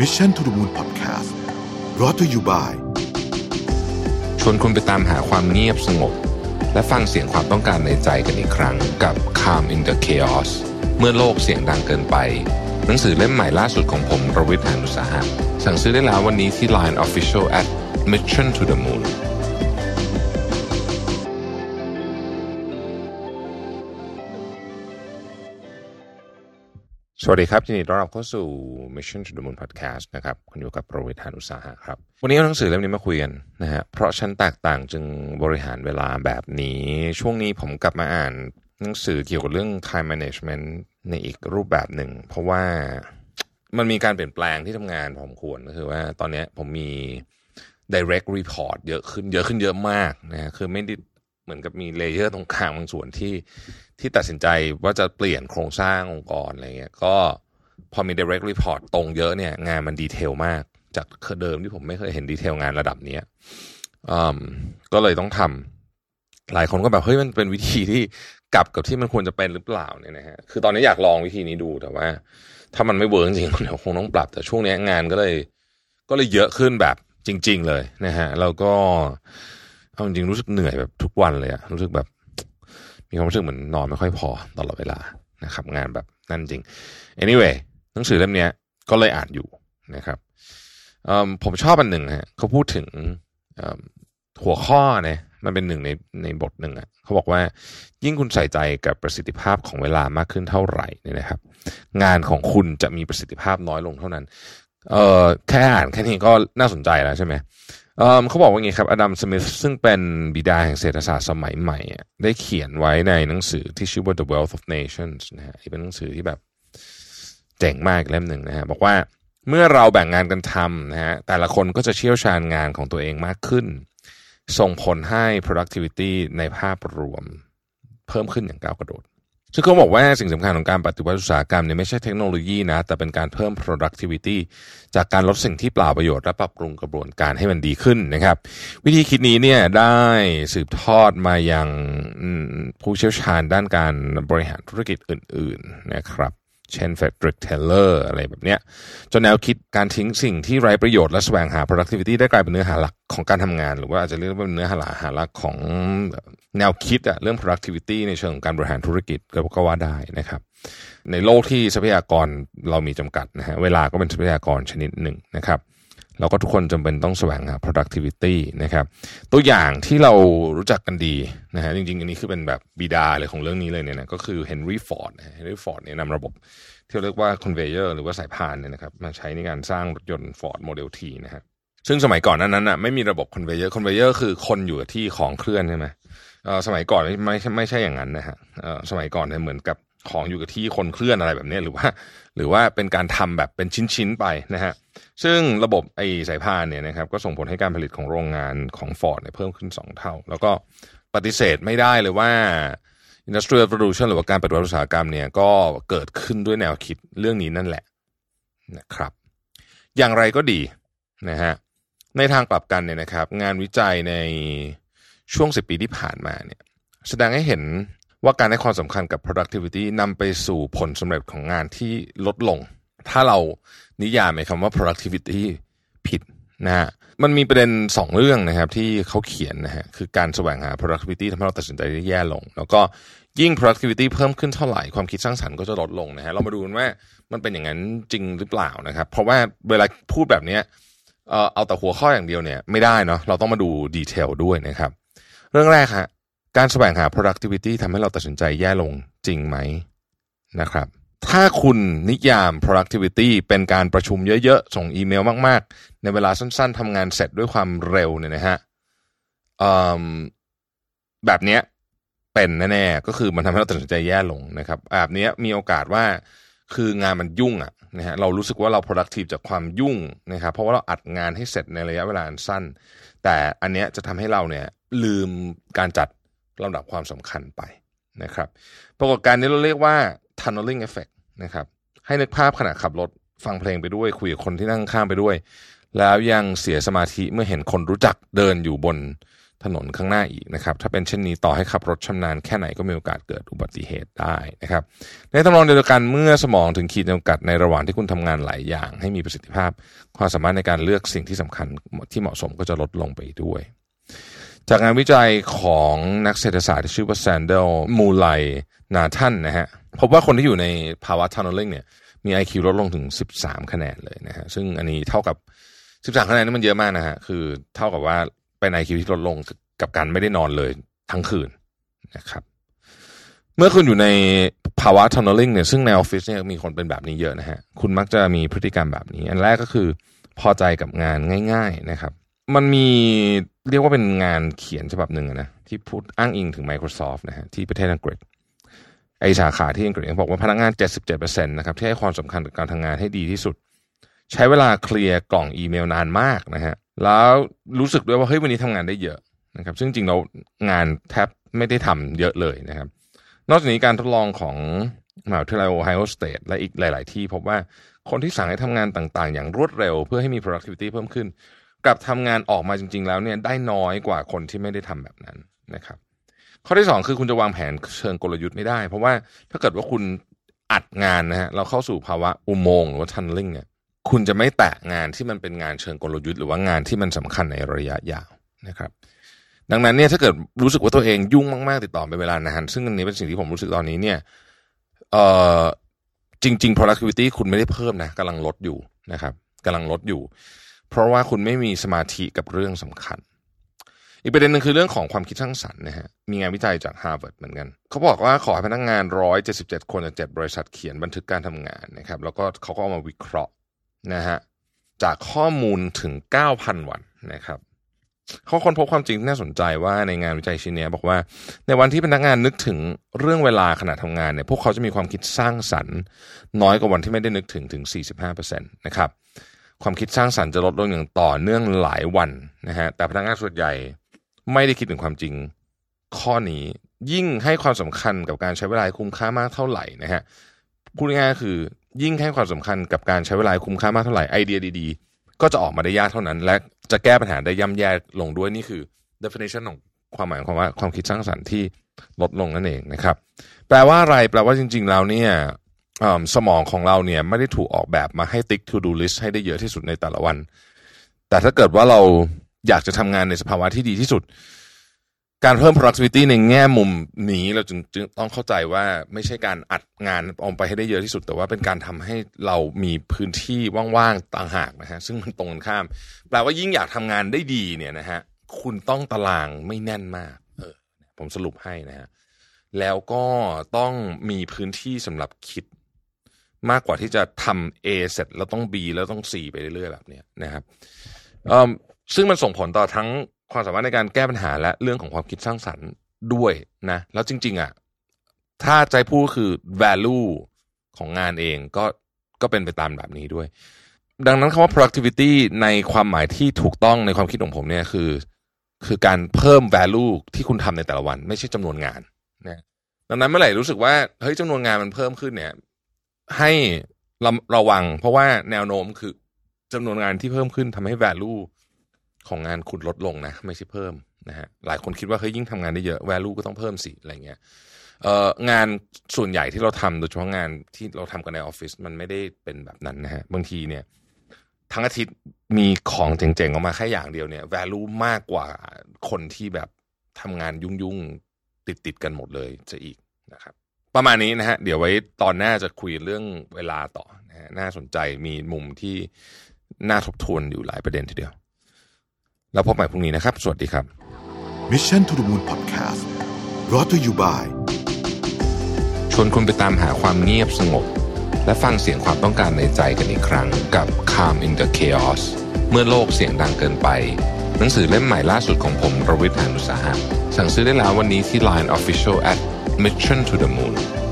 มิชชั่นทุ the Moon Podcast brought to you by ชวนคุณไปตามหาความเงียบสงบ และฟังเสียงความต้องการในใจกันอีกครั้งกับ Calm in the Chaos เมื่อโลกเสียงดังเกินไป หนังสือเล่มใหม่ล่าสุดของผมรวิทยานุสาหะสั่งซื้อได้แล้ววันนี้ที่ Line Official at Mission to the Moon สวัสดีครับยินดีต้อนรับเข้าสู่ Mission to the Moon Podcast นะครับคุณอยู่กับผมรวิศ หาญอุตสาหะครับ วันนี้เอาหนังสือเล่มนี้มาคุยกันนะฮะเพราะฉันแตกต่างจึงบริหารเวลาแบบนี้ ช่วงนี้ผมกลับมาอ่านหนังสือเกี่ยวกับเรื่อง time management ในอีกรูปแบบหนึ่ง เพราะว่ามันมีการเปลี่ยนแปลงที่ทำงานผมควรก็คือว่าตอนนี้ผมมี direct report เยอะขึ้นเยอะขึ้นเยอะมากนะฮะคือไม่ได้ เหมือนกับมี layer ตรงกลางบางส่วนที่ที่ตัดสินใจว่าจะเปลี่ยนโครงสร้างองค์กรอะไรเงี้ยก็พอมี direct report ตรงเยอะเนี่ยงานมันดีเทลมาก จากเดิมที่ผมไม่เคยเห็นดีเทลงานระดับนี้ก็เลยต้องทำหลายคนก็แบบเฮ้ยมันเป็นวิธีที่กลับกับที่มันควรจะเป็นหรือเปล่าเนี่ยนะฮะคือตอนนี้อยากลองวิธีนี้ดูแต่ว่า ถ้ามันไม่เวิร์กจริงเดี๋ยวคงต้องปรับ แต่ช่วงนี้งานก็เลย ก็เลยเยอะขึ้นแบบจริง ๆ เลยนะฮะแล้วก็ เอาจริงรู้สึกเหนื่อยแบบทุกวันเลยอะรู้สึกแบบ มีความรู้สึกเหมือนนอนไม่ค่อยพอตลอดเวลานะครับ งานแบบนั่นจริง anyway หนังสือเล่มนี้ก็เลยอ่านอยู่นะครับผมชอบอันหนึ่งฮะเขาพูดถึงหัวข้อเนี่ยมันเป็นหนึ่งในในบทหนึ่งอะเขาบอกว่ายิ่งคุณใส่ใจกับประสิทธิภาพของเวลามากขึ้นเท่าไหร่เนี่ยนะครับ งานของคุณจะมีประสิทธิภาพน้อยลงเท่านั้น เออแค่อ่านแค่นี้ก็น่าสนใจแล้วใช่ไหม เขาบอกว่าอย่างครับอดัมสมิธซึ่งเป็นบิดาแห่งเศรษฐศาสตร์สมัยใหม่ ได้เขียนไว้ในหนังสือที่ชื่อว่า The Wealth of Nations นะฮะเป็นหนังสือที่แบบเจ๋งมากเล่มหนึ่งนะฮะบอกว่าเมื่อเราแบ่งงานกันทำนะฮะแต่ละคนก็จะเชี่ยวชาญงานของตัวเองมากขึ้น ส่งผลให้ productivity ในภาพรวม เพิ่มขึ้นอย่างก้าวกระโดด ซึ่งเขาบอกว่าสิ่งสำคัญของการปฏิวัติอุตสาหกรรมเนี่ยไม่ใช่เทคโนโลยีนะ แต่เป็นการเพิ่ม productivity จากการลดสิ่งที่เปล่าประโยชน์ และปรับปรุงกระบวนการให้มันดีขึ้นนะครับ วิธีคิดนี้เนี่ยได้สืบทอดมายังผู้เชี่ยวชาญด้านการบริหารธุรกิจอื่น ๆนะครับ เช่น Frederick Taylor อะไรแบบเนี้ยจนแนวคิดการทิ้งสิ่งที่ไร้ประโยชน์และแสวงหา productivity ได้กลายเป็นเนื้อหาหลักของการทำงาน หรือว่าอาจจะเรียกว่าเป็นเนื้อหาหลักของแนวคิดอะเรื่อง productivity ในเชิงของการบริหารธุรกิจก็ว่าได้นะครับ ในโลกที่ทรัพยากรเรามีจำกัดนะฮะเวลาก็เป็นทรัพยากรชนิดหนึ่งนะครับ เราก็ทุกคนจำเป็นต้องแสวงหา productivity นะครับตัวอย่างที่เรารู้จักกันดีนะฮะจริงๆ อันนี้คือเป็นแบบบิดาเลยของเรื่องนี้เลยเนี่ยนะก็คือ Henry Ford Henry Ford เนี่ยนำระบบที่เรียกว่า conveyor หรือว่าสายพานเนี่ยนะครับมาใช้ในการสร้างรถยนต์ Ford Model T นะฮะซึ่งสมัยก่อนนั้นน่ะไม่มีระบบ conveyor conveyor คือคนอยู่กับที่ของเคลื่อนใช่ไหมเออสมัยก่อนไม่ไม่ไม่ใช่อย่างนั้นนะฮะเออสมัยก่อนเนี่ยเหมือนกับ ของอยู่กับที่คนเคลื่อนอะไรแบบนี้หรือว่า หรือว่าเป็นการทำแบบเป็นชิ้นๆไปนะฮะซึ่งระบบไอ้สายพานเนี่ยนะครับก็ส่งผลให้การผลิตของโรงงานของ Ford เนี่ยเพิ่มขึ้น 2 เท่า แล้วก็ปฏิเสธไม่ได้เลยว่า Industrial Revolution หรือว่าการปฏิวัติอุตสาหกรรมเนี่ยก็เกิดขึ้นด้วยแนวคิดเรื่องนี้นั่นแหละนะครับ อย่างไรก็ดีนะฮะในทางกลับกันเนี่ยนะครับ งานวิจัยในช่วง 10 ปีที่ผ่านมาเนี่ยแสดงให้เห็น ว่าการให้ความสำคัญกับ productivity นำไปสู่ผลสำเร็จของงานที่ลดลง ถ้าเรานิยามไอ้คำว่า productivity ผิดนะฮะมันมีประเด็นสองเรื่องนะครับที่เขาเขียนนะฮะคือการแสวงหา productivity ทำให้เราตัดสินใจได้แย่ลง แล้วก็ยิ่ง productivity เพิ่มขึ้นเท่าไหร่ความคิดสร้างสรรค์ก็จะลดลงนะฮะเรามาดูกันว่ามันเป็นอย่างนั้นจริงหรือเปล่านะครับ เพราะว่าเวลาพูดแบบนี้เอาแต่หัวข้ออย่างเดียวเนี่ยไม่ได้เนาะเราต้องมาดูดีเทลด้วยนะครับ เรื่องแรกฮะ การแสวงหา productivity ทำให้เราตัดสินใจแย่ลงจริงไหมนะครับ ถ้าคุณนิยาม productivity เป็นการประชุมเยอะๆ ส่งอีเมลมากๆ ในเวลาสั้นๆทำงานเสร็จด้วยความเร็วเนี่ยนะฮะแบบเนี้ยเป็นแน่ๆก็คือมันทำให้เราตัดสินใจแย่ลงนะครับแบบนี้มีโอกาสว่าคืองานมันยุ่งอะนะฮะเรารู้สึกว่าเรา productive จากความยุ่งนะครับเพราะว่าเราอัดงานให้เสร็จในระยะเวลาสั้น แต่อันเนี้ยจะทำให้เราเนี่ยลืมการจัด ลำดับความสำคัญไปนะครับปรากฏการณ์นี้เราเรียกว่า tunneling effect นะครับให้นึกภาพขณะขับรถฟังเพลงไปด้วย คุยกับคนที่นั่งข้างไปด้วย แล้วยังเสียสมาธิเมื่อเห็นคนรู้จักเดินอยู่บนถนนข้างหน้าอีกนะครับถ้าเป็นเช่นนี้ต่อให้ขับรถชำนาญแค่ไหนก็มีโอกาสเกิดอุบัติเหตุได้นะครับในทำนองเดียวกันเมื่อสมองถึงขีดจำกัดในระหว่างที่คุณทำงานหลายอย่าง ให้มีประสิทธิภาพ ความสามารถในการเลือกสิ่งที่สำคัญที่เหมาะสมก็จะลดลงไปด้วย จากงานวิจัยของนักเศรษฐศาสตร์ที่ชื่อว่าแซนเดลมูไลนาทันนะฮะพบว่าคนที่อยู่ในภาวะทันนลลิงเนี่ยมี IQ ลดลงถึง 13 คะแนนเลยนะฮะซึ่งอันนี้เท่ากับ 13 คะแนนนี่มันเยอะมากนะฮะคือเท่ากับว่าเป็น IQ ที่ลดลงกับการไม่ได้นอนเลยทั้งคืนนะครับเมื่อคุณอยู่ในภาวะ tunneling เนี่ยซึ่งในออฟฟิศเนี่ยมีคนเป็นแบบนี้เยอะนะฮะคุณมักจะมีพฤติกรรมแบบนี้ อันแรกก็คือพอใจกับงานง่าย ๆนะครับ มันมีเรียกว่าเป็นงานเขียนฉบับหนึ่งนะที่พูดอ้างอิงถึง Microsoft นะฮะที่ประเทศอังกฤษไอสาขาที่อังกฤษบอกว่าพนักงาน 77%นะครับที่ให้ความสำคัญกับการทำงานให้ดีที่สุด ใช้เวลาเคลียร์กล่องอีเมลนานมากนะฮะแล้วรู้สึกด้วยว่าเฮ้ยวันนี้ทำงานได้เยอะนะครับซึ่งจริงเรางานแทบไม่ได้ทำเยอะเลยนะครับ นอกจากนี้การทดลองของมหาวิทยาลัยโอไฮโอสเตทและอีกหลาย ๆ ที่พบว่าคนที่สั่งให้ทำงานต่าง ๆ อย่างรวดเร็ว เพื่อให้มี productivity เพิ่มขึ้น กลับทำงานออกมาจริง ๆ แล้วเนี่ยได้น้อยกว่าคนที่ไม่ได้ทำแบบนั้นนะครับ ข้อที่ 2 คือคุณจะวางแผนเชิงกลยุทธ์ไม่ได้ เพราะว่าถ้าเกิดว่าคุณอัดงานนะฮะเราเข้าสู่ภาวะอุโมงค์หรือว่า tunneling เนี่ยคุณจะไม่แตะงานที่มันเป็นงานเชิงกลยุทธ์หรือว่างานที่มันสำคัญในระยะยาวนะครับ ดังนั้นเนี่ยถ้าเกิดรู้สึกว่าตัวเองยุ่งมากๆติดต่อเป็นเวลานานซึ่งอันนี้เป็นสิ่งที่ผมรู้สึกตอนนี้เนี่ยเอ่อจริง ๆ productivity คุณไม่ได้เพิ่มนะกำลังลดอยู่นะครับกำลังลดอยู่ เพราะว่าคุณไม่มีสมาธิกับเรื่องสำคัญ อีกประเด็นหนึ่งคือเรื่องของความคิดสร้างสรรค์นะฮะมีงานวิจัยจากฮาร์วาร์ดเหมือนกัน เขาบอกว่าขอให้พนักงานร้อยเจ็ดสิบเจ็ดคนจากเจ็ดบริษัทเขียนบันทึกการทำงานนะครับแล้วก็เขาก็เอามาวิเคราะห์นะฮะจากข้อมูลถึงเก้าพันวันนะครับเขาค้นพบความจริงที่น่าสนใจว่าในงานวิจัยชิ้นนี้บอกว่าในวันที่พนักงานนึกถึงเรื่องเวลาขณะทำงานเนี่ยพวกเขาจะมีความคิดสร้างสรรค์ น้อยกว่าวันที่ไม่ได้นึกถึงถึง 45%นะครับ ความคิดสร้างสรรค์จะลดลงอย่างต่อเนื่องหลายวันนะฮะแต่พนักงานส่วนใหญ่ไม่ได้คิดถึงความจริง ข้อนี้ยิ่งให้ความสำคัญกับการใช้เวลาคุ้มค่ามากเท่าไหร่นะฮะพูดง่ายๆคือยิ่งให้ความสำคัญกับการใช้เวลาคุ้มค่ามากเท่าไหร่ไอเดียดีๆ ก็จะออกมาได้ยากเท่านั้น และจะแก้ปัญหาได้ย่ำแย่ลงด้วยนี่คือ definition ของความหมายของว่าความคิดสร้างสรรค์ที่ลดลงนั่นเองนะครับ แปลว่าอะไรแปลว่าจริง ๆ แล้วเนี่ย สมองของเราเนี่ยไม่ได้ถูกออกแบบมาให้ติ๊ก to do list ให้ได้เยอะที่สุดในแต่ละวัน แต่ถ้าเกิดว่าเราอยากจะทำงานในสภาวะที่ดีที่สุด การเพิ่ม productivity ในแง่มุมนี้เราจึงจงต้องเข้าใจว่าไม่ใช่การอัดงานออกไปให้ได้เยอะที่สุด แต่ว่าเป็นการทำให้เรามีพื้นที่ว่างๆต่างหากนะฮะซึ่งมันตรงกันข้าม แปลว่ายิ่งอยากทำงานได้ดีเนี่ยนะฮะคุณต้องตารางไม่แน่นมาก เออ ผมสรุปให้นะฮะแล้วก็ต้องมีพื้นที่สำหรับคิด มากกว่าที่จะทำ A เสร็จแล้วต้อง B แล้วต้อง C ไปเรื่อยๆแบบนี้นะครับซึ่งมันส่งผลต่อทั้งความสามารถในการแก้ปัญหาและเรื่องของความคิดสร้างสรรค์ด้วยนะแล้วจริง ๆอะถ้าใจพูดคือ value ของงานเองก็ก็เป็นไปตามแบบนี้ด้วย ดังนั้นคำว่า productivity ในความหมายที่ถูกต้องในความคิดของผมเนี่ยคือ คือการเพิ่ม value ที่คุณทำในแต่ละวัน ไม่ใช่จำนวนงานนะดังนั้นเมื่อไหร่รู้สึกว่าเฮ้ยจำนวนงานมันเพิ่มขึ้นเนี่ย ให้ระระวัง เพราะว่าแนวโน้มคือจำนวนงานที่เพิ่มขึ้นทำให้ value ของงานคุณลดลงนะ ไม่ใช่เพิ่มนะฮะหลายคนคิดว่าเฮ้ยยิ่งทำงานได้เยอะ value ก็ต้องเพิ่มสิอะไรเงี้ยเอ่องานส่วนใหญ่ที่เราทำโดยเฉพาะงานที่เราทำกันในออฟฟิศมันไม่ได้เป็นแบบนั้นนะฮะบางทีเนี่ยทั้งอาทิตย์มีของเจ๋งๆออกมาแค่อย่างเดียวเนี่ย value มากกว่าคนที่แบบทำงานยุ่งๆติดๆกันหมดเลยจะอีกนะครับ ประมาณนี้นะฮะ เดี๋ยวไว้ตอนหน้าจะคุยเรื่องเวลาต่อนะฮะน่าสนใจมีมุมที่น่าทบทวนอยู่หลายประเด็นทีเดียว แล้วพบใหม่พรุ่งนี้นะครับ สวัสดีครับ Mission to the Moon Podcast brought to you by ชวนคุณไปตามหาความเงียบสงบ และฟังเสียงความต้องการในใจกันอีกครั้งกับ Calm in the Chaos เมื่อโลกเสียงดังเกินไป หนังสือเล่มใหม่ล่าสุดของผมรวิทยานุสาหะสั่งซื้อได้แล้ววันนี้ที่ Line Official at Mission to the Moon